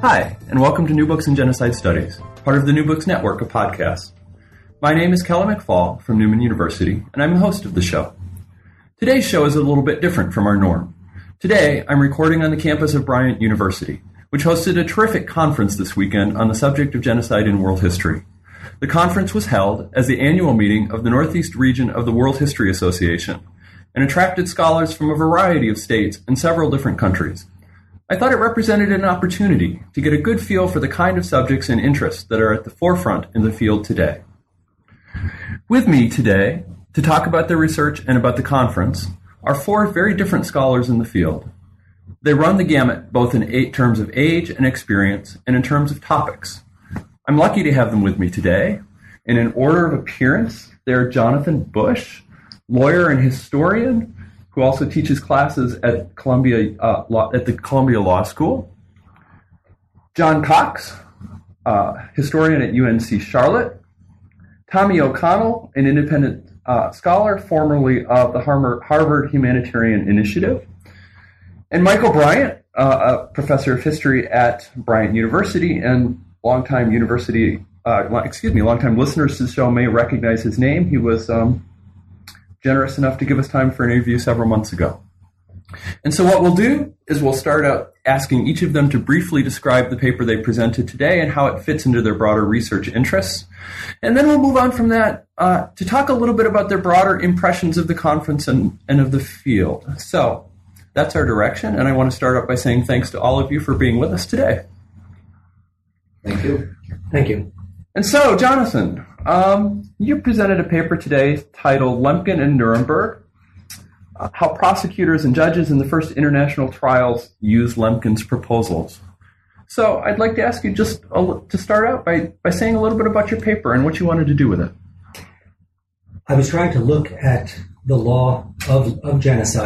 Hi, and welcome to New Books in Genocide Studies, part of the New Books Network of podcasts. My name is Kelly McFall from Newman University, and I'm the host of the show. Today's show is a little bit different from our norm. Today, I'm recording on the campus of Bryant University, which hosted a terrific conference this weekend on the subject of genocide in world history. The conference was held as the annual meeting of the Northeast region of the World History Association and attracted scholars from a variety of states and several different countries. I thought it represented an opportunity to get a good feel for the kind of subjects and interests that are at the forefront in the field today. With me today to talk about their research and about the conference are four very different scholars in the field. They run the gamut both in terms of age and experience and in terms of topics. I'm lucky to have them with me today. And in order of appearance, they're Jonathan Bush, lawyer and historian, who also teaches classes at Columbia uh, Law, at the Columbia Law School. John Cox, uh, historian at UNC Charlotte. Tommy O'Connell, an independent uh, scholar, formerly of the Harvard Humanitarian Initiative. And Michael Bryant, uh, a professor of history at Bryant University and longtime university, uh, excuse me, longtime listeners to the show may recognize his name. He was um, generous enough to give us time for an interview several months ago. And so what we'll do is we'll start out asking each of them to briefly describe the paper they presented today and how it fits into their broader research interests. And then we'll move on from that uh, to talk a little bit about their broader impressions of the conference and, and of the field. So that's our direction, and I want to start out by saying thanks to all of you for being with us today. Thank you. Thank you. And so, Jonathan, um, you presented a paper today titled Lemkin and Nuremberg uh, How Prosecutors and Judges in the First International Trials Use Lemkin's Proposals. So, I'd like to ask you just a, to start out by, by saying a little bit about your paper and what you wanted to do with it. I was trying to look at the law of, of genocide